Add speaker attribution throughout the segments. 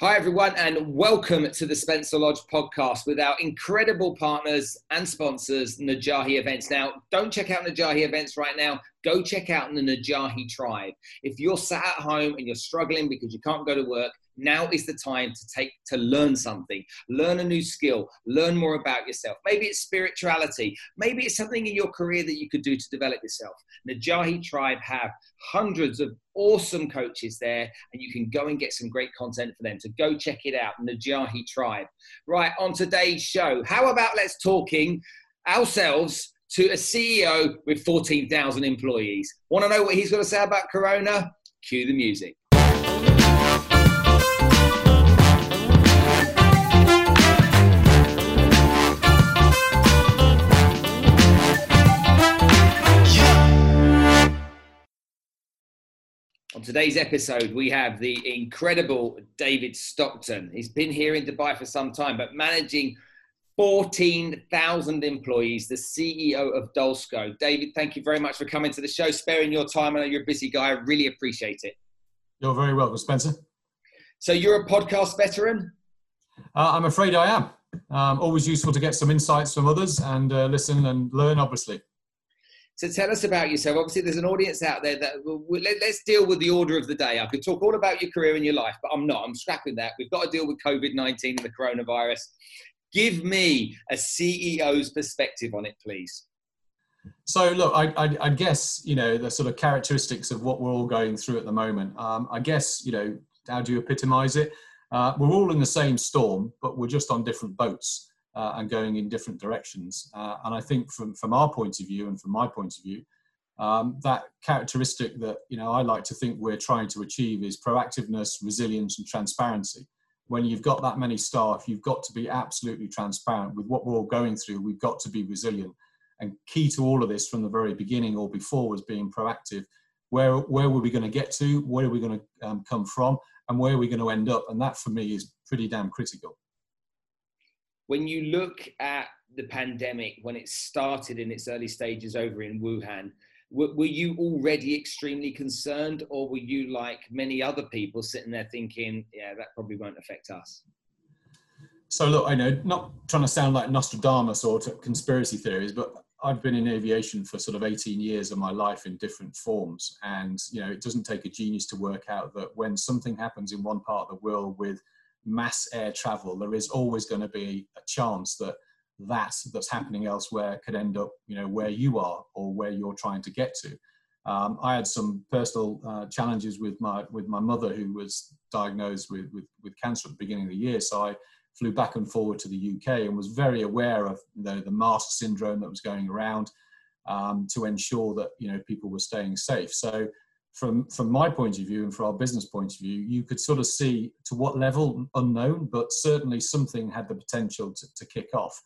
Speaker 1: Hi, everyone, and welcome to the Spencer Lodge podcast with our incredible partners and sponsors, Najahi Events. Now, don't check out Najahi Events right now. Go check out the Najahi Tribe. If you're sat at home and you're struggling because you can't go to work, now is the time to take to learn something learn a new skill learn more about yourself. Maybe it's spirituality. Maybe it's something in your career that you could do to develop yourself. Najahi tribe have hundreds of awesome coaches there and you can go and get some great content for them. So go check it out najahi tribe. Right on today's show how about let's talking ourselves to a ceo with 14000 employees. Want to know what he's going to say about corona? Cue the music today's episode, we have the incredible David Stockton. He's been here in Dubai for some time, but managing 14,000 employees, the CEO of Dulsco. David, thank you very much for coming to the show, sparing your time. I know you're a busy guy. I really appreciate it.
Speaker 2: You're very welcome, Spencer.
Speaker 1: So, you're a podcast veteran?
Speaker 2: Uh, I'm afraid I am. Um, always useful to get some insights from others and uh, listen and learn, obviously.
Speaker 1: So tell us about yourself. Obviously, there's an audience out there that let's deal with the order of the day. I could talk all about your career and your life, but I'm not. I'm scrapping that. We've got to deal with COVID 19 and the coronavirus. Give me a CEO's perspective on it, please.
Speaker 2: So, look, I, I, I, guess, you know, the sort of characteristics of what we're all going through at the moment. Um, I guess, you know, how do you epitomize it? Uh, we're all in the same storm, but we're just on different boats uh, and going in different directions. Uh, and I think from, from our point of view and from my point of view, um, that characteristic that you know I like to think we're trying to achieve is proactiveness, resilience, and transparency. When you've got that many staff, you've got to be absolutely transparent with what we're all going through. We've got to be resilient. And key to all of this from the very beginning or before was being proactive. Where where were we going to get to? Where are we going to um, come from? And where are we going to end up? And that for me is pretty damn critical
Speaker 1: when you look at the pandemic when it started in its early stages over in Wuhan, were, were, you already extremely concerned, or were you like many other people sitting there thinking, "Yeah, that probably won't affect us"?
Speaker 2: So look, I know not trying to sound like Nostradamus or conspiracy theories, but I've been in aviation for sort of 18 years of my life in different forms, and you know it doesn't take a genius to work out that when something happens in one part of the world with mass air travel, there is always going to be a chance that that that's happening elsewhere could end up, you know, where you are or where you're trying to get to. Um, I had some personal uh, challenges with my with my mother, who was diagnosed with, with, with cancer at the beginning of the year. So I flew back and forward to the UK and was very aware of you know, the mask syndrome that was going around um, to ensure that you know people were staying safe. So from from my point of view and from our business point of view, you could sort of see to what level unknown, but certainly something had the potential to, to kick off.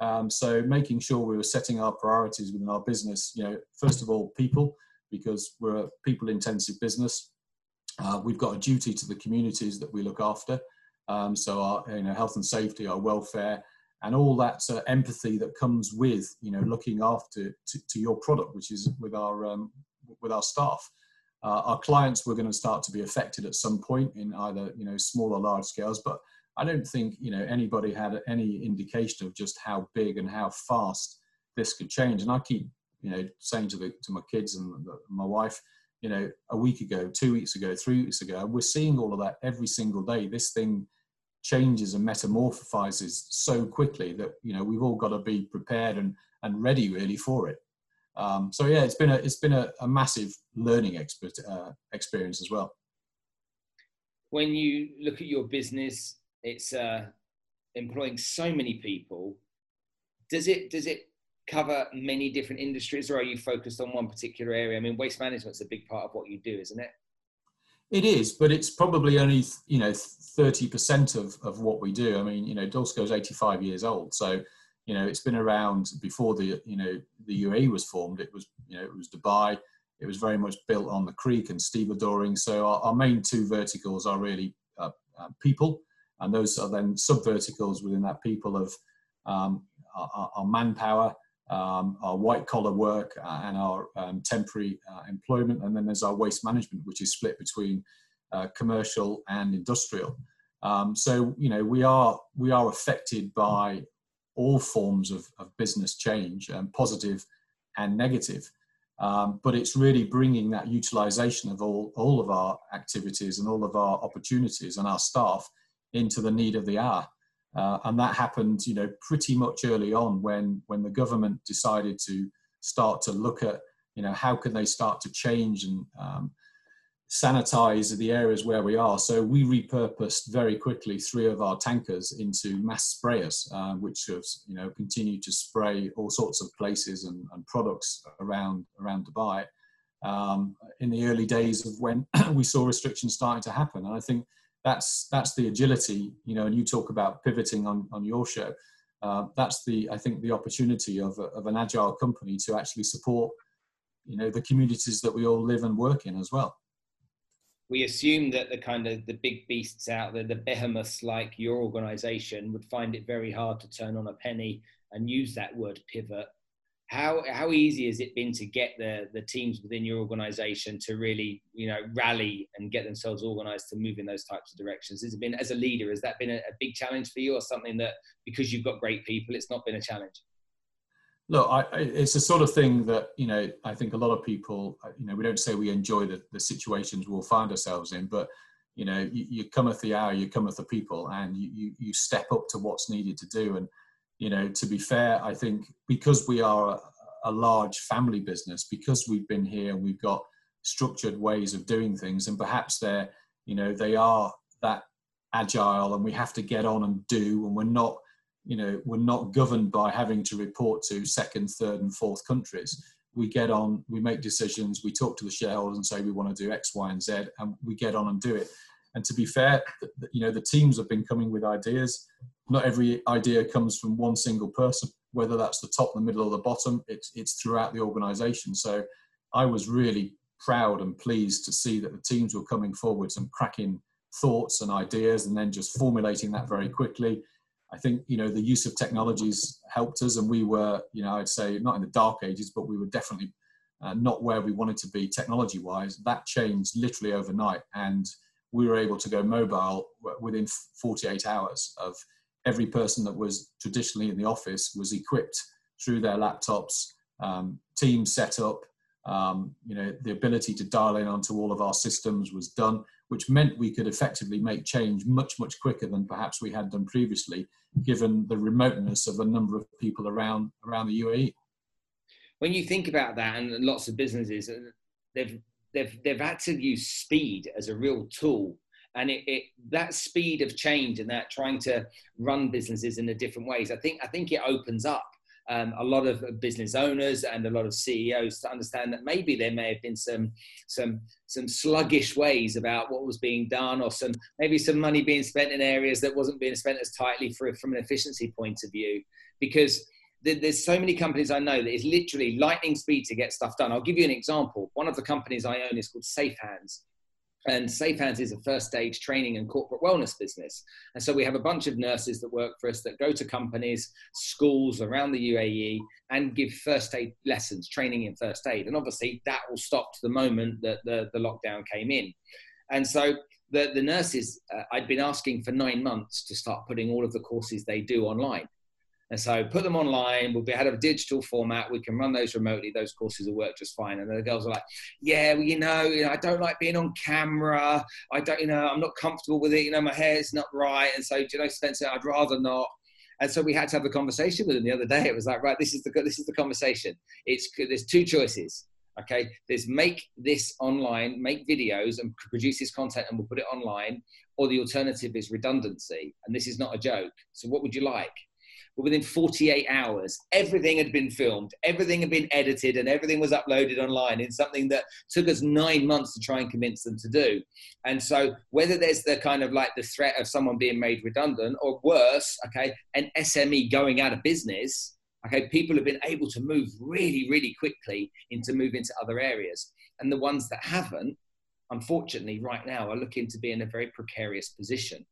Speaker 2: Um, so making sure we were setting our priorities within our business, you know, first of all, people, because we're a people-intensive business. Uh, we've got a duty to the communities that we look after. Um, so our you know, health and safety, our welfare, and all that uh, empathy that comes with you know looking after to, to your product, which is with our um, with our staff. Uh, our clients were going to start to be affected at some point in either you know small or large scales, but I don't think you know anybody had any indication of just how big and how fast this could change. And I keep you know saying to the to my kids and the, my wife, you know, a week ago, two weeks ago, three weeks ago, we're seeing all of that every single day. This thing changes and metamorphizes so quickly that you know we've all got to be prepared and and ready really for it. Um, so yeah, it's been a it's been a, a massive learning expert, uh, experience as well.
Speaker 1: When you look at your business, it's uh, employing so many people. Does it does it cover many different industries, or are you focused on one particular area? I mean, waste management's a big part of what you do, isn't it?
Speaker 2: It is, but it's probably only you know thirty percent of of what we do. I mean, you know, is eighty five years old, so you know it's been around before the you know the UAE was formed. It was you know it was Dubai. It was very much built on the creek and stevedoring. So our, our main two verticals are really uh, uh, people, and those are then sub verticals within that people of um, our, our, manpower, um, our white collar work, uh, and our um, temporary uh, employment. And then there's our waste management, which is split between uh, commercial and industrial. Um, so you know we are we are affected by all forms of, of business change, um, positive and negative. Um, but it's really bringing that utilization of all, all of our activities and all of our opportunities and our staff into the need of the hour. Uh, and that happened, you know, pretty much early on when when the government decided to start to look at, you know, how can they start to change and um, sanitize the areas where we are. So we repurposed very quickly three of our tankers into mass sprayers, uh, which have you know continued to spray all sorts of places and, and products around around Dubai. Um, in the early days of when we saw restrictions starting to happen, and I think that's that's the agility, you know. And you talk about pivoting on on your show. Uh, that's the I think the opportunity of, of an agile company to actually support, you know, the communities that we all live and work in as well
Speaker 1: we assume that the kind of the big beasts out there, the behemoths like your organization, would find it very hard to turn on a penny and use that word pivot. How how easy has it been to get the the teams within your organization to really you know rally and get themselves organized to move in those types of directions? Has it been as a leader? Has that been a, a big challenge for you, or something that because you've got great people, it's not been a challenge?
Speaker 2: Look, I, it's the sort of thing that you know. I think a lot of people, uh, you know, we don't say we enjoy the, the situations we'll find ourselves in, but you know, you, you cometh the hour, you cometh the people, and you, you you step up to what's needed to do. And you know, to be fair, I think because we are a, a large family business, because we've been here and we've got structured ways of doing things, and perhaps they're, you know, they are that agile, and we have to get on and do, and we're not you know we're not governed by having to report to second third and fourth countries. We get on we make decisions we talk to the shareholders and say we want to do x y and z and we get on and do it. And to be fair you know the teams have been coming with ideas. Not every idea comes from one single person whether that's the top the middle or the bottom it's it's throughout the organization. So i was really proud and pleased to see that the teams were coming forward some cracking thoughts and ideas and then just formulating that very quickly I think you know the use of technologies helped us, and we were, you know, I'd say not in the dark ages, but we were definitely uh, not where we wanted to be technology-wise. That changed literally overnight, and we were able to go mobile within 48 hours. Of every person that was traditionally in the office was equipped through their laptops, um, team set up. Um, you know, the ability to dial in onto all of our systems was done which meant we could effectively make change much, much quicker than perhaps we had done previously, given the remoteness of a number of people around, around the UAE.
Speaker 1: When you think about that, and lots of businesses, uh, they've, they've, they've had to use speed as a real tool and it, it, that speed of change and that trying to run businesses in a different ways i think i think it opens up um, a lot of business owners and a lot of CEOs to understand that maybe there may have been some some some sluggish ways about what was being done, or some maybe some money being spent in areas that wasn't being spent as tightly for, from an efficiency point of view, because there's so many companies I know that is literally lightning speed to get stuff done. I'll give you an example. One of the companies I own is called Safe Hands. And Safe Hands is a first stage training and corporate wellness business. And so we have a bunch of nurses that work for us that go to companies, schools around the UAE and give first aid lessons, training in first aid. And obviously that all stopped the moment that the, the lockdown came in. And so the, the nurses, uh, I'd been asking for nine months to start putting all of the courses they do online. And so put them online. We'll be out of a digital format. We can run those remotely. Those courses will work just fine. And the girls are like, yeah, well, you know, you know, I don't like being on camera. I don't, you know, I'm not comfortable with it. You know, my hair's not right. And so, you know, Spencer, I'd rather not. And so we had to have a conversation with them the other day. It was like, right, this is the this is the conversation. It's there's two choices. Okay, there's make this online, make videos and produce this content, and we'll put it online. Or the alternative is redundancy, and this is not a joke. So what would you like? Within 48 hours, everything had been filmed, everything had been edited, and everything was uploaded online in something that took us nine months to try and convince them to do. And so, whether there's the kind of like the threat of someone being made redundant, or worse, okay, an SME going out of business, okay, people have been able to move really, really quickly into move into other areas. And the ones that haven't, unfortunately, right now are looking to be in a very precarious position.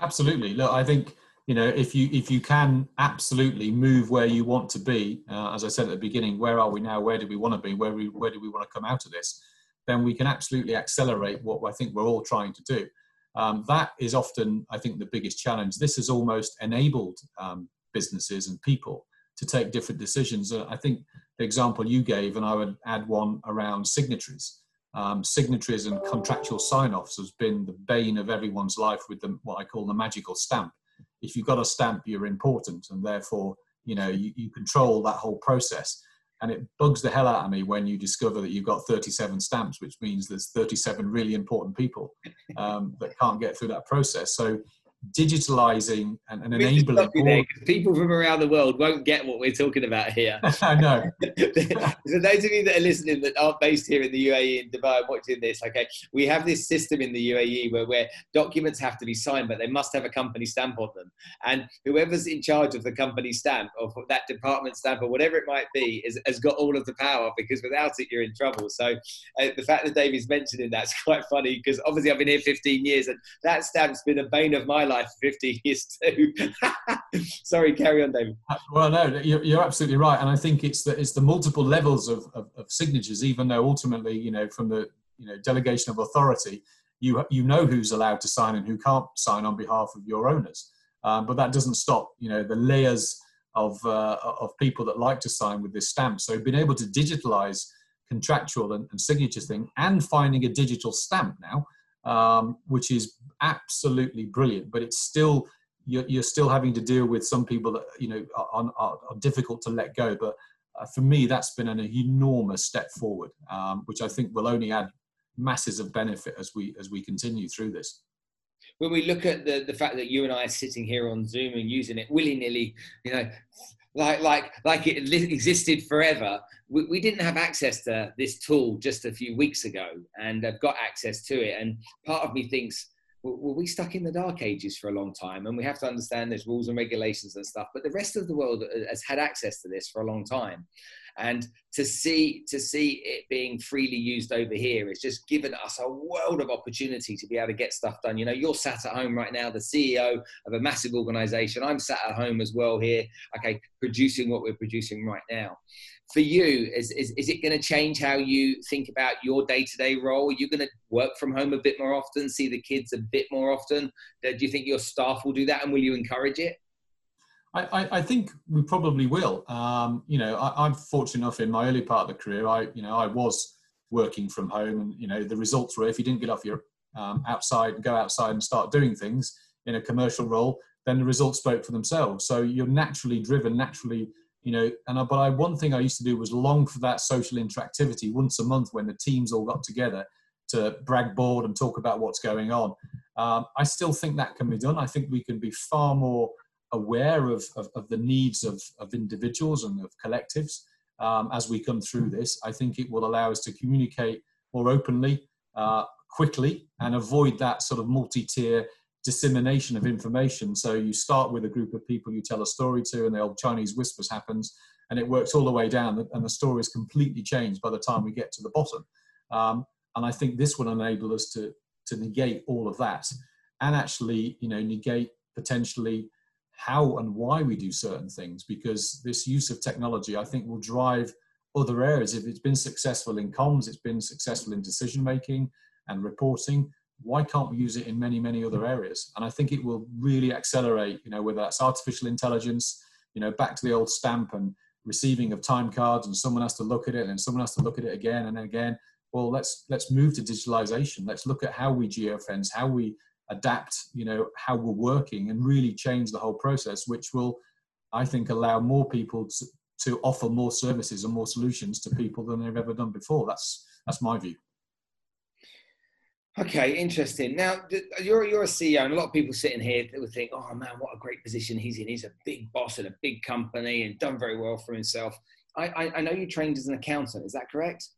Speaker 2: Absolutely. Look, I think you know if you if you can absolutely move where you want to be uh, as i said at the beginning where are we now where do we want to be where we where do we want to come out of this then we can absolutely accelerate what i think we're all trying to do Um, that is often, I think, the biggest challenge. This has almost enabled um, businesses and people to take different decisions. Uh, I think the example you gave, and I would add one around signatories. Um, signatories and contractual sign-offs has been the bane of everyone's life with the, what I call the magical stamp. If you've got a stamp, you're important, and therefore, you know, you, you control that whole process. And it bugs the hell out of me when you discover that you've got 37 stamps, which means there's 37 really important people um, that can't get through that process. So digitalizing and, and enabling
Speaker 1: there, people from around the world won't get what we're talking about here.
Speaker 2: I know.
Speaker 1: so those of you that are listening that aren't based here in the UAE in Dubai watching this, okay, we have this system in the UAE where, where documents have to be signed, but they must have a company stamp on them. And whoever's in charge of the company stamp or that department stamp or whatever it might be is, has got all of the power because without it you're in trouble. So uh, the fact that David's mentioning that's quite funny because obviously I've been here 15 years and that stamp's been a bane of my life life 50 years too. Sorry, carry on, David.
Speaker 2: Well, no, you're, you're, absolutely right, and I think it's the it's the multiple levels of, of, of, signatures. Even though ultimately, you know, from the you know delegation of authority, you you know who's allowed to sign and who can't sign on behalf of your owners. Um, but that doesn't stop, you know, the layers of uh, of people that like to sign with this stamp. So being able to digitalize contractual and, and signature thing and finding a digital stamp now um, which is absolutely brilliant. But it's still you're, you're, still having to deal with some people that you know are, are, are difficult to let go. But uh, for me, that's been an enormous step forward, um, which I think will only add masses of benefit as we as we continue through this
Speaker 1: when we look at the, the fact that you and I are sitting here on Zoom and using it willy nilly, you know, like like like it existed forever. We, we, didn't have access to this tool just a few weeks ago, and I've got access to it. And part of me thinks, well, were we stuck in the dark ages for a long time? And we have to understand there's rules and regulations and stuff. But the rest of the world uh, has had access to this for a long time and to see to see it being freely used over here is just given us a world of opportunity to be able to get stuff done. You know you're sat at home right now the ceo of a massive organization. I'm sat at home as well here okay producing what we're producing right now. For you is, is, is it going to change how you think about your day-to-day role? You're you going to work from home a bit more often see the kids a bit more often? Uh, do you think your staff will do that and will you encourage it
Speaker 2: I, I, think we probably will. Um, you know, I, am fortunate enough in my early part of the career. I, you know, I was working from home, and you know, the results were if you didn't get off your um, outside go outside and start doing things in a commercial role, then the results spoke for themselves. So you're naturally driven, naturally, you know. And I, but I, one thing I used to do was long for that social interactivity once a month when the teams all got together to brag board and talk about what's going on. Um, I still think that can be done. I think we can be far more aware of, of, of the needs of, of individuals and of collectives um, as we come through this. I think it will allow us to communicate more openly, uh, quickly, and avoid that sort of multi tier dissemination of information. So you start with a group of people you tell a story to, and the old Chinese whispers happens, and it works all the way down, and the story is completely changed by the time we get to the bottom. Um, and I think this will enable us to to negate all of that, and actually, you know, negate potentially how and why we do certain things because this use of technology i think will drive other areas. If it's been successful in comms it's been successful in decision making and reporting why can't we use it in many many other areas? And i think it will really accelerate you know whether that's artificial intelligence you know back to the old stamp and receiving of time cards and someone has to look at it and someone has to look at it again and again. Well let's let's move to digitalization. Let's look at how we geofence how we adapt you know how we're working and really change the whole process which will i think allow more people to, to offer more services and more solutions to people than they've ever done before that's that's my view
Speaker 1: Okay, interesting. Now you're you're a CEO, and a lot of people sitting here that would think, "Oh man, what a great position he's in! He's a big boss at a big company and done very well for himself." I, I, I know you trained as an accountant. Is that correct?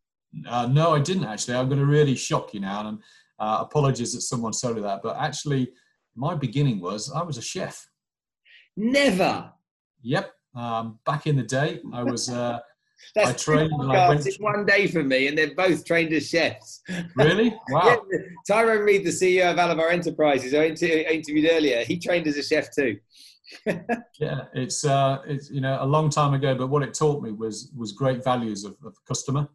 Speaker 2: Uh, no, I didn't actually. I'm going to really shock you now, and uh, apologies that someone told you that, but actually, my beginning was I was a chef.
Speaker 1: Never.
Speaker 2: Yep. Um, back in the day, I was. Uh,
Speaker 1: That's I trained. I went... It's one day for me, and they're both trained as chefs.
Speaker 2: Really? Wow.
Speaker 1: yeah, Tyrone Reid, the CEO of Alabbar Enterprises, I interviewed earlier, he trained as a chef too.
Speaker 2: yeah, it's uh, it's you know a long time ago, but what it taught me was was great values of, of customer,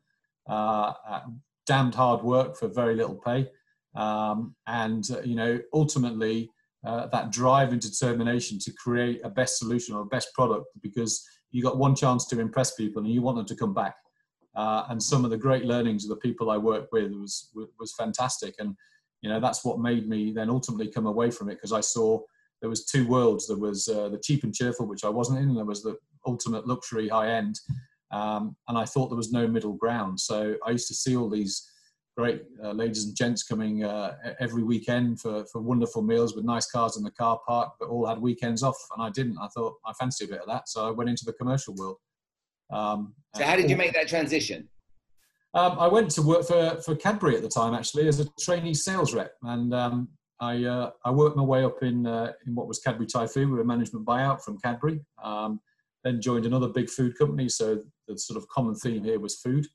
Speaker 2: uh, uh damned hard work for very little pay, Um, and, uh, you know, ultimately, uh, that drive and determination to create a best solution or a best product because you got one chance to impress people and you want them to come back. Uh, and some of the great learnings of the people I worked with was was fantastic, and you know that's what made me then ultimately come away from it because I saw there was two worlds. There was uh, the cheap and cheerful, which I wasn't in, and there was the ultimate luxury, high end, um, and I thought there was no middle ground. So I used to see all these great uh, ladies and gents coming uh, every weekend for, for wonderful meals with nice cars in the car park, but all had weekends off, and I didn't. I thought I fancy a bit of that, so I went into the commercial world.
Speaker 1: Um, so how did you make that transition?
Speaker 2: Um, I went to work for, for Cadbury at the time, actually, as a trainee sales rep, and um, I, uh, I worked my way up in, uh, in what was Cadbury Typhoo with a management buyout from Cadbury. Um, then joined another big food company, so the sort of common theme here was food.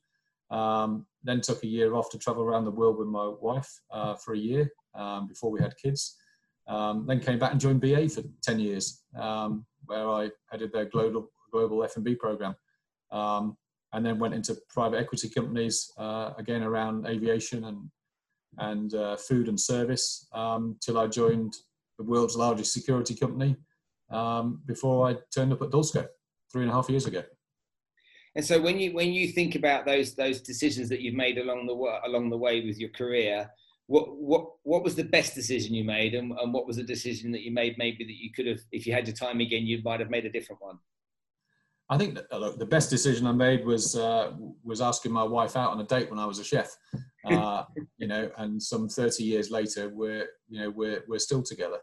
Speaker 2: Um, then took a year off to travel around the world with my wife uh, for a year um, before we had kids. Um, then came back and joined BA for 10 years, um, where I headed their global, global F&B program. Um, and then went into private equity companies, uh, again around aviation and, and uh, food and service, um, till I joined the world's largest security company before I turned up at Dulsco three and a half years ago.
Speaker 1: And so when you when you think about those those decisions that you've made along the along the way with your career, what what what was the best decision you made, and, and what was the decision that you made maybe that you could have, if you had your time again, you might have made a different one?
Speaker 2: I think that, look, the best decision I made was uh, was asking my wife out on a date when I was a chef. Uh, you know, and some 30 years later, we're you know we're we're still together.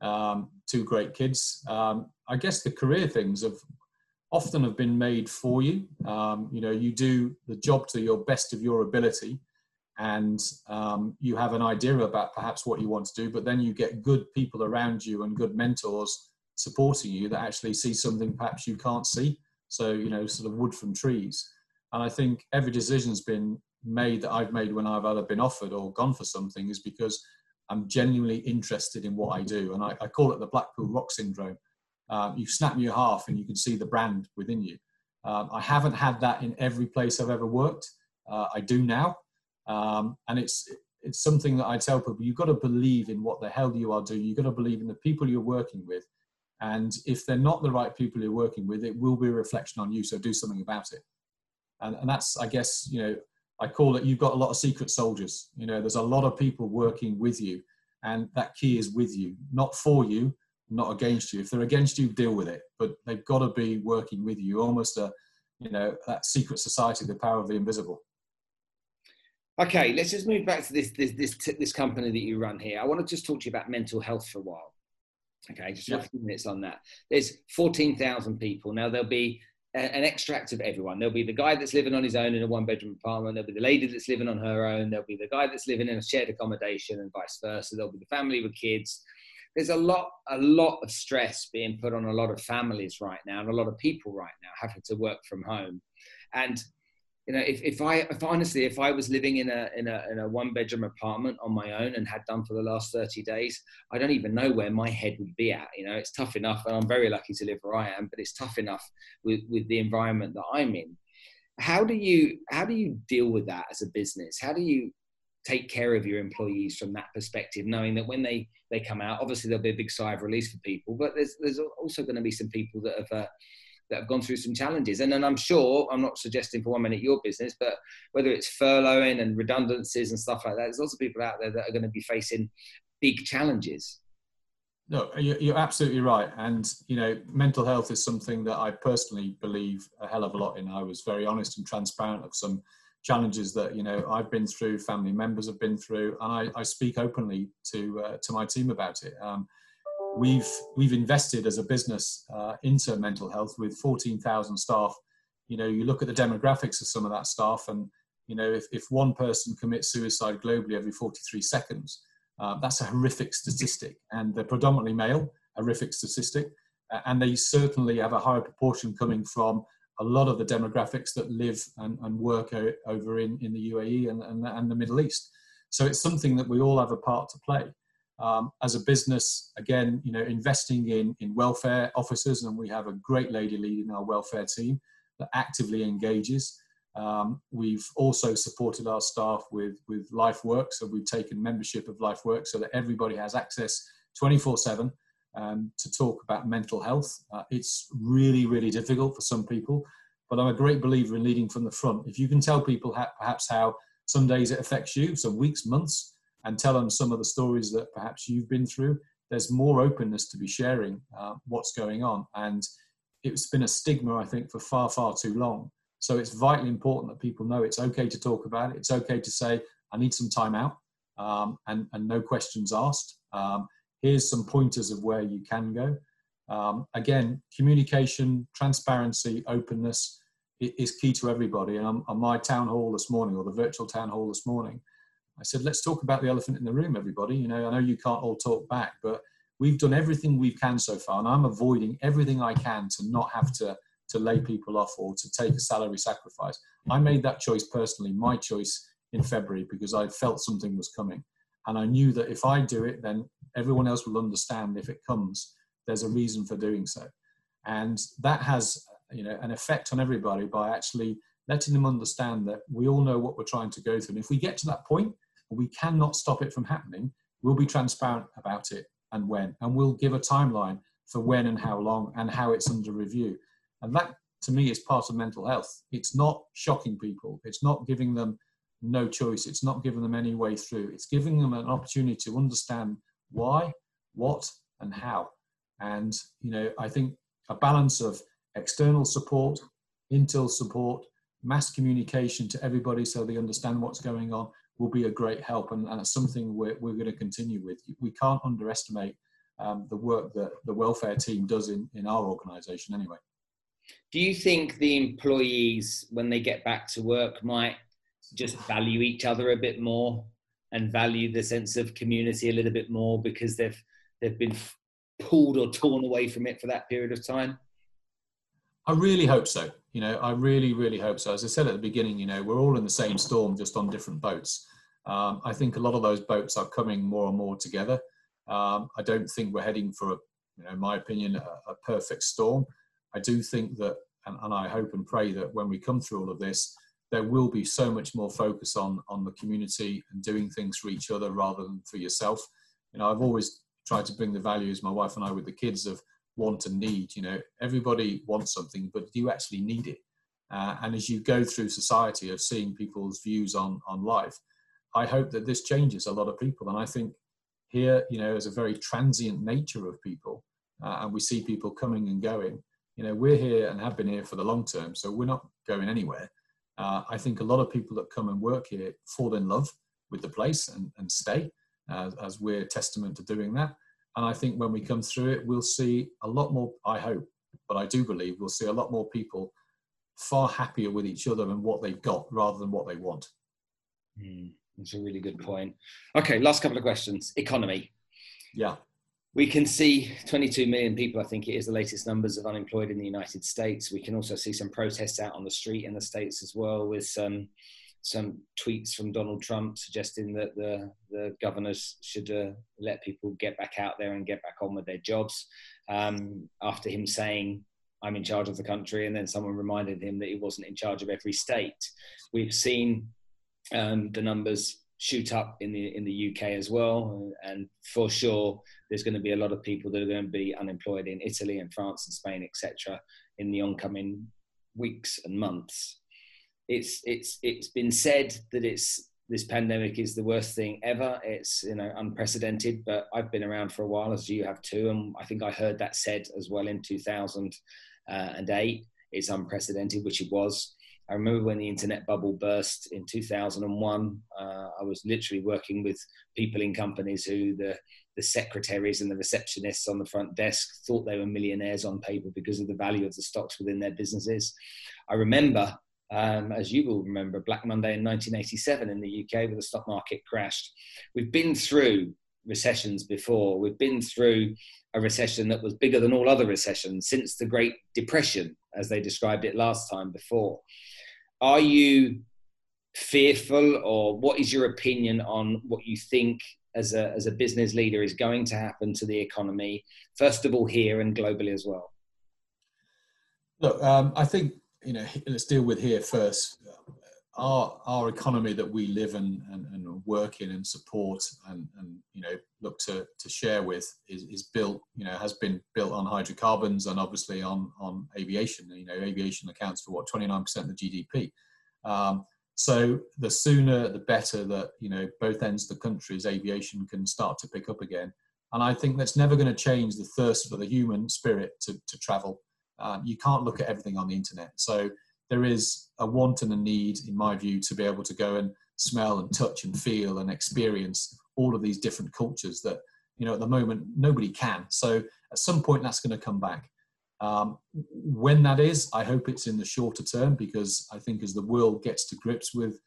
Speaker 2: Um, two great kids. Um, I guess the career things have often have been made for you. Um, you know, you do the job to your best of your ability, and um, you have an idea about perhaps what you want to do, but then you get good people around you and good mentors supporting you that actually see something perhaps you can't see. So, you know, sort of wood from trees. And I think every decision's been made that I've made when I've either been offered or gone for something is because I'm genuinely interested in what I do. And I, I call it the Blackpool Rock Syndrome um, you snap your half and you can see the brand within you. Um, I haven't had that in every place I've ever worked. Uh, I do now, um, and it's it's something that I tell people: you've got to believe in what the hell you are doing. You've got to believe in the people you're working with, and if they're not the right people you're working with, it will be a reflection on you. So do something about it. And, and that's, I guess, you know, I call it. You've got a lot of secret soldiers. You know, there's a lot of people working with you, and that key is with you, not for you, not against you. If they're against you, deal with it. But they've got to be working with you, almost a, you know, that secret society, the power of the invisible.
Speaker 1: Okay, let's just move back to this this this, this company that you run here. I want to just talk to you about mental health for a while. Okay, just yeah. a few minutes on that. There's 14,000 people. Now, there'll be a, an extract of everyone. There'll be the guy that's living on his own in a one bedroom apartment. There'll be the lady that's living on her own. There'll be the guy that's living in a shared accommodation and vice versa. There'll be the family with kids there's a lot a lot of stress being put on a lot of families right now and a lot of people right now having to work from home. And you know if, if i if honestly if i was living in a in a in a one bedroom apartment on my own and had done for the last 30 days i don't even know where my head would be at. You know it's tough enough and i'm very lucky to live where i am but it's tough enough with with the environment that i'm in. How do you how do you deal with that as a business? How do you take care of your employees from that perspective, knowing that when they they come out, obviously there'll be a big sigh of release for people, but there's there's also going to be some people that have. Uh, that have gone through some challenges, and then I'm sure I'm not suggesting for one minute your business, but whether it's furloughing and redundancies and stuff like that, there's lots of people out there that are going to be facing big challenges.
Speaker 2: No, you're absolutely right. And, you know, mental health is something that I personally believe a hell of a lot in. I was very honest and transparent of some challenges that you know I've been through, family members have been through, and I, I speak openly to uh, to my team about it. Um, we've we've invested as a business uh, into mental health with 14,000 staff. You know, you look at the demographics of some of that staff, and you know, if, if one person commits suicide globally every 43 seconds, uh, that's a horrific statistic, and they're predominantly male, horrific statistic, and they certainly have a higher proportion coming from a lot of the demographics that live and, and work over in, in the UAE and, and, and, the Middle East. So it's something that we all have a part to play. Um, as a business, again, you know, investing in, in welfare officers, and we have a great lady leading our welfare team that actively engages. Um, we've also supported our staff with, with LifeWork, so we've taken membership of LifeWork so that everybody has access 24 7 um, to talk about mental health. Uh, it's really, really difficult for some people, but I'm a great believer in leading from the front. If you can tell people how, perhaps how some days it affects you, some weeks, months, and tell them some of the stories that perhaps you've been through, there's more openness to be sharing uh, what's going on. And it's been a stigma, I think, for far, far too long. So it's vitally important that people know it's okay to talk about it. It's okay to say, I need some time out um, and, and no questions asked. Um, here's some pointers of where you can go. Um, again, communication, transparency, openness is key to everybody. And on, on my town hall this morning, or the virtual town hall this morning, I said, let's talk about the elephant in the room, everybody. You know, I know you can't all talk back, but we've done everything we can so far, and I'm avoiding everything I can to not have to to lay people off or to take a salary sacrifice. I made that choice personally, my choice in February, because I felt something was coming, and I knew that if I do it, then everyone else will understand if it comes. There's a reason for doing so, and that has you know an effect on everybody by actually letting them understand that we all know what we're trying to go through. And if we get to that point, we cannot stop it from happening. We'll be transparent about it and when, and we'll give a timeline for when and how long and how it's under review. And that, to me, is part of mental health. It's not shocking people. It's not giving them no choice. It's not giving them any way through. It's giving them an opportunity to understand why, what, and how. And you know, I think a balance of external support, internal support, mass communication to everybody so they understand what's going on, will be a great help and, and it's something we're, we're going to continue with. We can't underestimate um, the work that the welfare team does in, in our organisation anyway.
Speaker 1: Do you think the employees, when they get back to work, might just value each other a bit more and value the sense of community a little bit more because they've they've been pulled or torn away from it for that period of time?
Speaker 2: I really hope so. You know, I really, really hope so. As I said at the beginning, you know, we're all in the same storm, just on different boats. Um, I think a lot of those boats are coming more and more together. Um, I don't think we're heading for, a, you know, in my opinion, a, a perfect storm. I do think that, and, and, I hope and pray that when we come through all of this, there will be so much more focus on on the community and doing things for each other rather than for yourself. You know, I've always tried to bring the values, my wife and I, with the kids of want and need. You know, everybody wants something, but do you actually need it? Uh, and as you go through society of seeing people's views on on life, I hope that this changes a lot of people. And I think here, you know, as a very transient nature of people, uh, and we see people coming and going. You know, we're here and have been here for the long term, so we're not going anywhere. Uh, I think a lot of people that come and work here fall in love with the place and, and stay, uh, as we're testament to doing that. And I think when we come through it, we'll see a lot more, I hope, but I do believe we'll see a lot more people far happier with each other and what they've got rather than what they want.
Speaker 1: Mm, that's a really good point. Okay, last couple of questions. Economy.
Speaker 2: Yeah.
Speaker 1: We can see 22 million people, I think it is the latest numbers of unemployed in the United States. We can also see some protests out on the street in the States as well, with some some tweets from Donald Trump suggesting that the, the governors should uh, let people get back out there and get back on with their jobs. Um, after him saying, I'm in charge of the country, and then someone reminded him that he wasn't in charge of every state. We've seen um, the numbers shoot up in the in the UK as well, and for sure, there's going to be a lot of people that are going to be unemployed in Italy and France and Spain, etc., in the oncoming weeks and months it's it's it's been said that it's this pandemic is the worst thing ever. It's you know unprecedented, but I've been around for a while, as you have too, and I think I heard that said as well in 2008. Uh, it's unprecedented, which it was. I remember when the internet bubble burst in 2001. Uh, I was literally working with people in companies who the the secretaries and the receptionists on the front desk thought they were millionaires on paper because of the value of the stocks within their businesses. I remember um, as you will remember, Black Monday in 1987 in the UK, where the stock market crashed. We've been through recessions before. We've been through a recession that was bigger than all other recessions since the Great Depression, as they described it last time before. Are you fearful, or what is your opinion on what you think as a, as a business leader is going to happen to the economy, first of all, here and globally as well?
Speaker 2: Look, um, I think you know, let's deal with here first. Our our economy that we live and, and, and work in and support and, and you know look to, to share with is, is built you know has been built on hydrocarbons and obviously on on aviation. You know, aviation accounts for what 29% of the GDP. Um, so the sooner the better that you know both ends of the country's aviation can start to pick up again. And I think that's never going to change the thirst for the human spirit to, to travel. Um, you can't look at everything on the internet. So there is a want and a need, in my view, to be able to go and smell and touch and feel and experience all of these different cultures that, you know, at the moment nobody can. So at some point that's going to come back. Um, when that is, I hope it's in the shorter term because I think as the world gets to grips with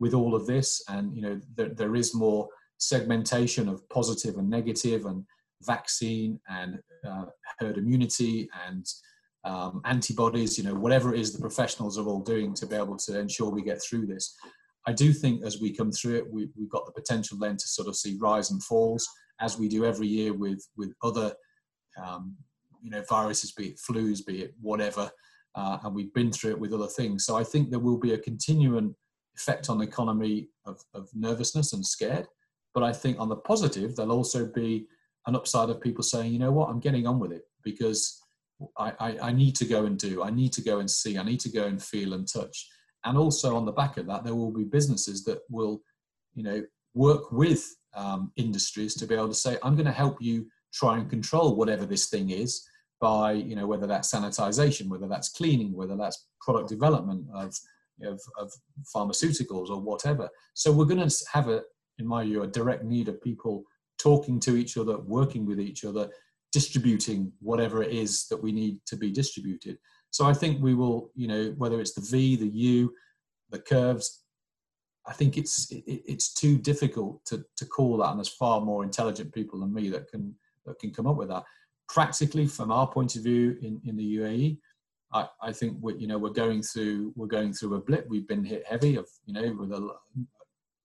Speaker 2: with all of this, and you know there, there is more segmentation of positive and negative, and vaccine and uh, herd immunity and um, antibodies, you know, whatever it is the professionals are all doing to be able to ensure we get through this. I do think as we come through it, we, have got the potential then to sort of see rise and falls as we do every year with with other um, you know viruses, be it flus, be it whatever, uh, and we've been through it with other things. So I think there will be a continuing effect on the economy of, of nervousness and scared. But I think on the positive, there'll also be an upside of people saying, you know what, I'm getting on with it because I, I, I need to go and do, I need to go and see, I need to go and feel and touch. And also on the back of that, there will be businesses that will, you know, work with um, industries to be able to say, I'm going to help you try and control whatever this thing is by you know whether that's sanitization whether that's cleaning whether that's product development of of, of pharmaceuticals or whatever so we're going to have a in my view a direct need of people talking to each other working with each other distributing whatever it is that we need to be distributed so i think we will you know whether it's the v the u the curves I think it's it, it's too difficult to, to call that, and there's far more intelligent people than me that can that can come up with that. Practically, from our point of view in, in the UAE, I, I think we you know we're going through we're going through a blip. We've been hit heavy of you know with a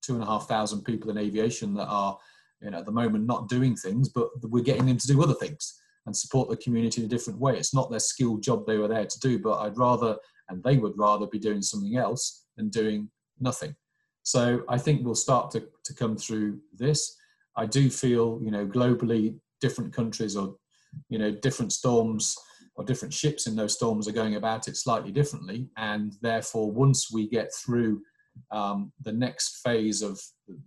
Speaker 2: two and a half thousand people in aviation that are you know at the moment not doing things, but we're getting them to do other things and support the community in a different way. It's not their skilled job they were there to do, but I'd rather and they would rather be doing something else than doing nothing. So I think we'll start to, to come through this. I do feel, you know, globally different countries or you know different storms or different ships in those storms are going about it slightly differently and therefore once we get through um, the next phase of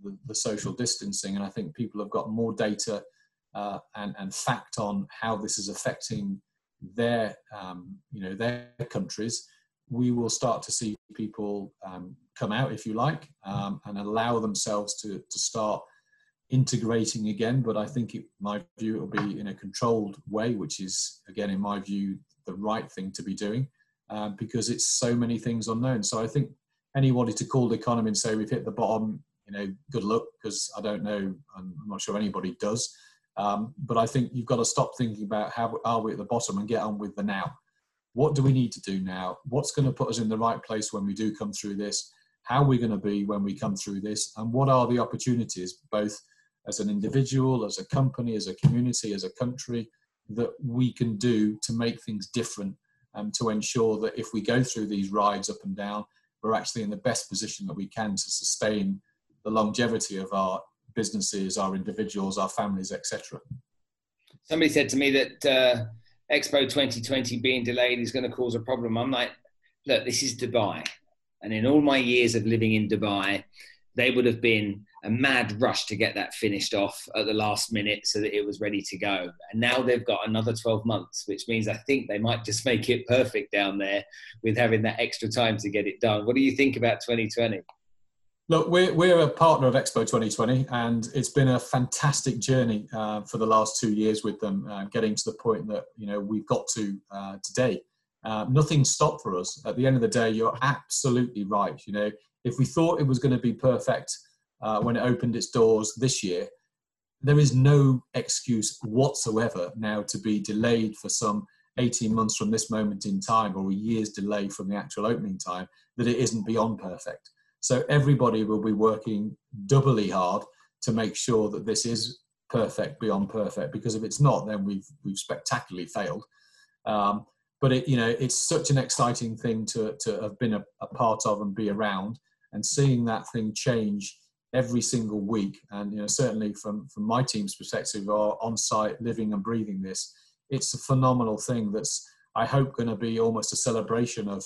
Speaker 2: the, the, social distancing. And i think people have got more data uh, and, and fact on how this is affecting their um, you know their countries. We will start to see people um, come out if you like um, and allow themselves to, to start integrating again, but I think it, my view it will be in a controlled way, which is again, in my view, the right thing to be doing uh, because it's so many things unknown. So I think anybody to call the economy and say we've hit the bottom, you know, good luck because I don't know, I'm not sure anybody does. Um, but I think you've got to stop thinking about how are we at the bottom and get on with the now. What do we need to do now? What's going to put us in the right place when we do come through this? How are we going to be when we come through this? And what are the opportunities, both as an individual, as a company, as a community, as a country, that we can do to make things different and to ensure that if we go through these rides up and down, we're actually in the best position that we can to sustain the longevity of our businesses, our individuals, our families, etc.
Speaker 1: Somebody said to me that uh, Expo 2020 being delayed is going to cause a problem. I'm like, look, this is Dubai. And in all my years of living in Dubai, they would have been a mad rush to get that finished off at the last minute so that it was ready to go. And now they've got another 12 months, which means I think they might just make it perfect down there with having that extra time to get it done. What do you think about 2020?
Speaker 2: Look, we're, we're a partner of Expo 2020, and it's been a fantastic journey uh, for the last two years with them, uh, getting to the point that you know we've got to uh, today. Uh, nothing stopped for us. At the end of the day, you're absolutely right. You know, if we thought it was going to be perfect uh, when it opened its doors this year, there is no excuse whatsoever now to be delayed for some 18 months from this moment in time or a year's delay from the actual opening time that it isn't beyond perfect. So everybody will be working doubly hard to make sure that this is perfect beyond perfect because if it's not then we've we've spectacularly failed um, but it, you know, it's such an exciting thing to, to have been a, a part of and be around and seeing that thing change every single week. And, you know, certainly from, from my team's perspective, are on site living and breathing this. It's a phenomenal thing that's, I hope, going to be almost a celebration of,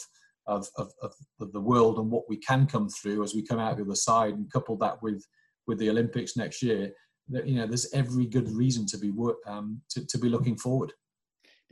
Speaker 2: of, of, of, the world and what we can come through as we come out the other side and couple that with, with the Olympics next year. That, you know, there's every good reason to be, um, to, to be looking forward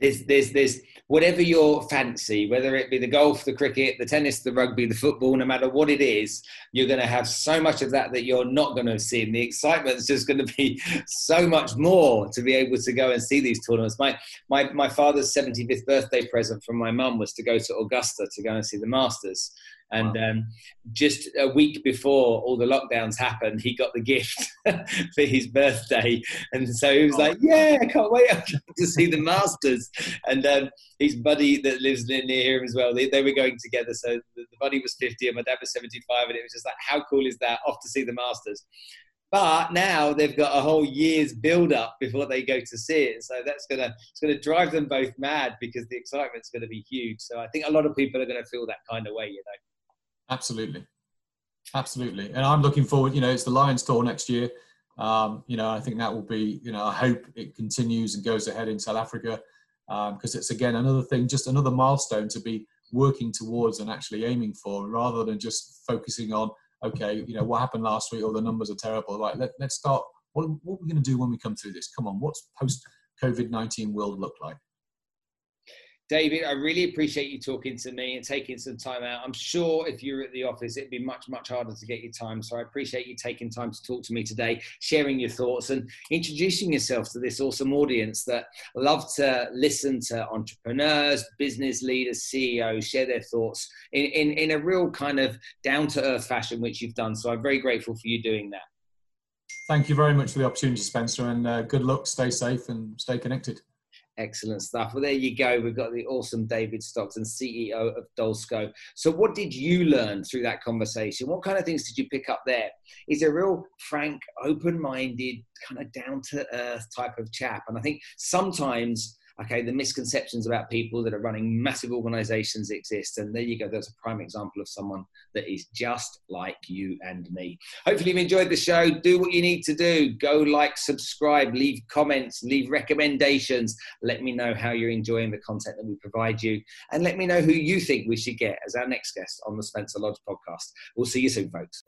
Speaker 1: there's there's there's whatever your fancy, whether it be the golf, the cricket, the tennis, the rugby, the football, no matter what it is, you're going to have so much of that that you're not going to see, and the excitement is just going to be so much more to be able to go and see these tournaments. My my my father's 75th birthday present from my mum was to go to Augusta to go and see the Masters, and wow. um, just a week before all the lockdowns happened, he got the gift for his birthday. And so he was oh. like, Yeah, I can't wait to see the Masters. And um, his buddy that lives near him as well, they, they were going together. So the, the buddy was 50 and my dad was 75. And it was just like, How cool is that? Off to see the Masters. But now they've got a whole year's build up before they go to see it. So that's gonna it's gonna drive them both mad because the excitement's gonna be huge. So I think a lot of people are gonna feel that kind of way, you know.
Speaker 2: Absolutely, absolutely, and I'm looking forward. You know, it's the Lions tour next year. Um, you know, I think that will be. You know, I hope it continues and goes ahead in South Africa because um, it's again another thing, just another milestone to be working towards and actually aiming for, rather than just focusing on okay, you know, what happened last week or the numbers are terrible. Right, let, let's start. What, what are we going to do when we come through this? Come on, what's post COVID 19 world look like?
Speaker 1: David, I really appreciate you talking to me and taking some time out. I'm sure if you're at the office, it'd be much, much harder to get your time. So I appreciate you taking time to talk to me today, sharing your thoughts, and introducing yourself to this awesome audience that love to listen to entrepreneurs, business leaders, CEOs share their thoughts in, in, in a real kind of down to earth fashion, which you've done. So I'm very grateful for you doing that.
Speaker 2: Thank you very much for the opportunity, Spencer, and uh, good luck, stay safe, and stay connected.
Speaker 1: Excellent stuff. Well, there you go. We've got the awesome David Stockton, CEO of Dulsco. So, what did you learn through that conversation? What kind of things did you pick up there? He's a real frank, open minded, kind of down to earth type of chap. And I think sometimes okay, the misconceptions about people that are running massive organizations exist. And there you go. There's a prime example of someone that is just like you and me. Hopefully, you've enjoyed the show. Do what you need to do. Go like, subscribe, leave comments, leave recommendations. Let me know how you're enjoying the content that we provide you. And let me know who you think we should get as our next guest on the Spencer Lodge podcast. We'll see you soon, folks.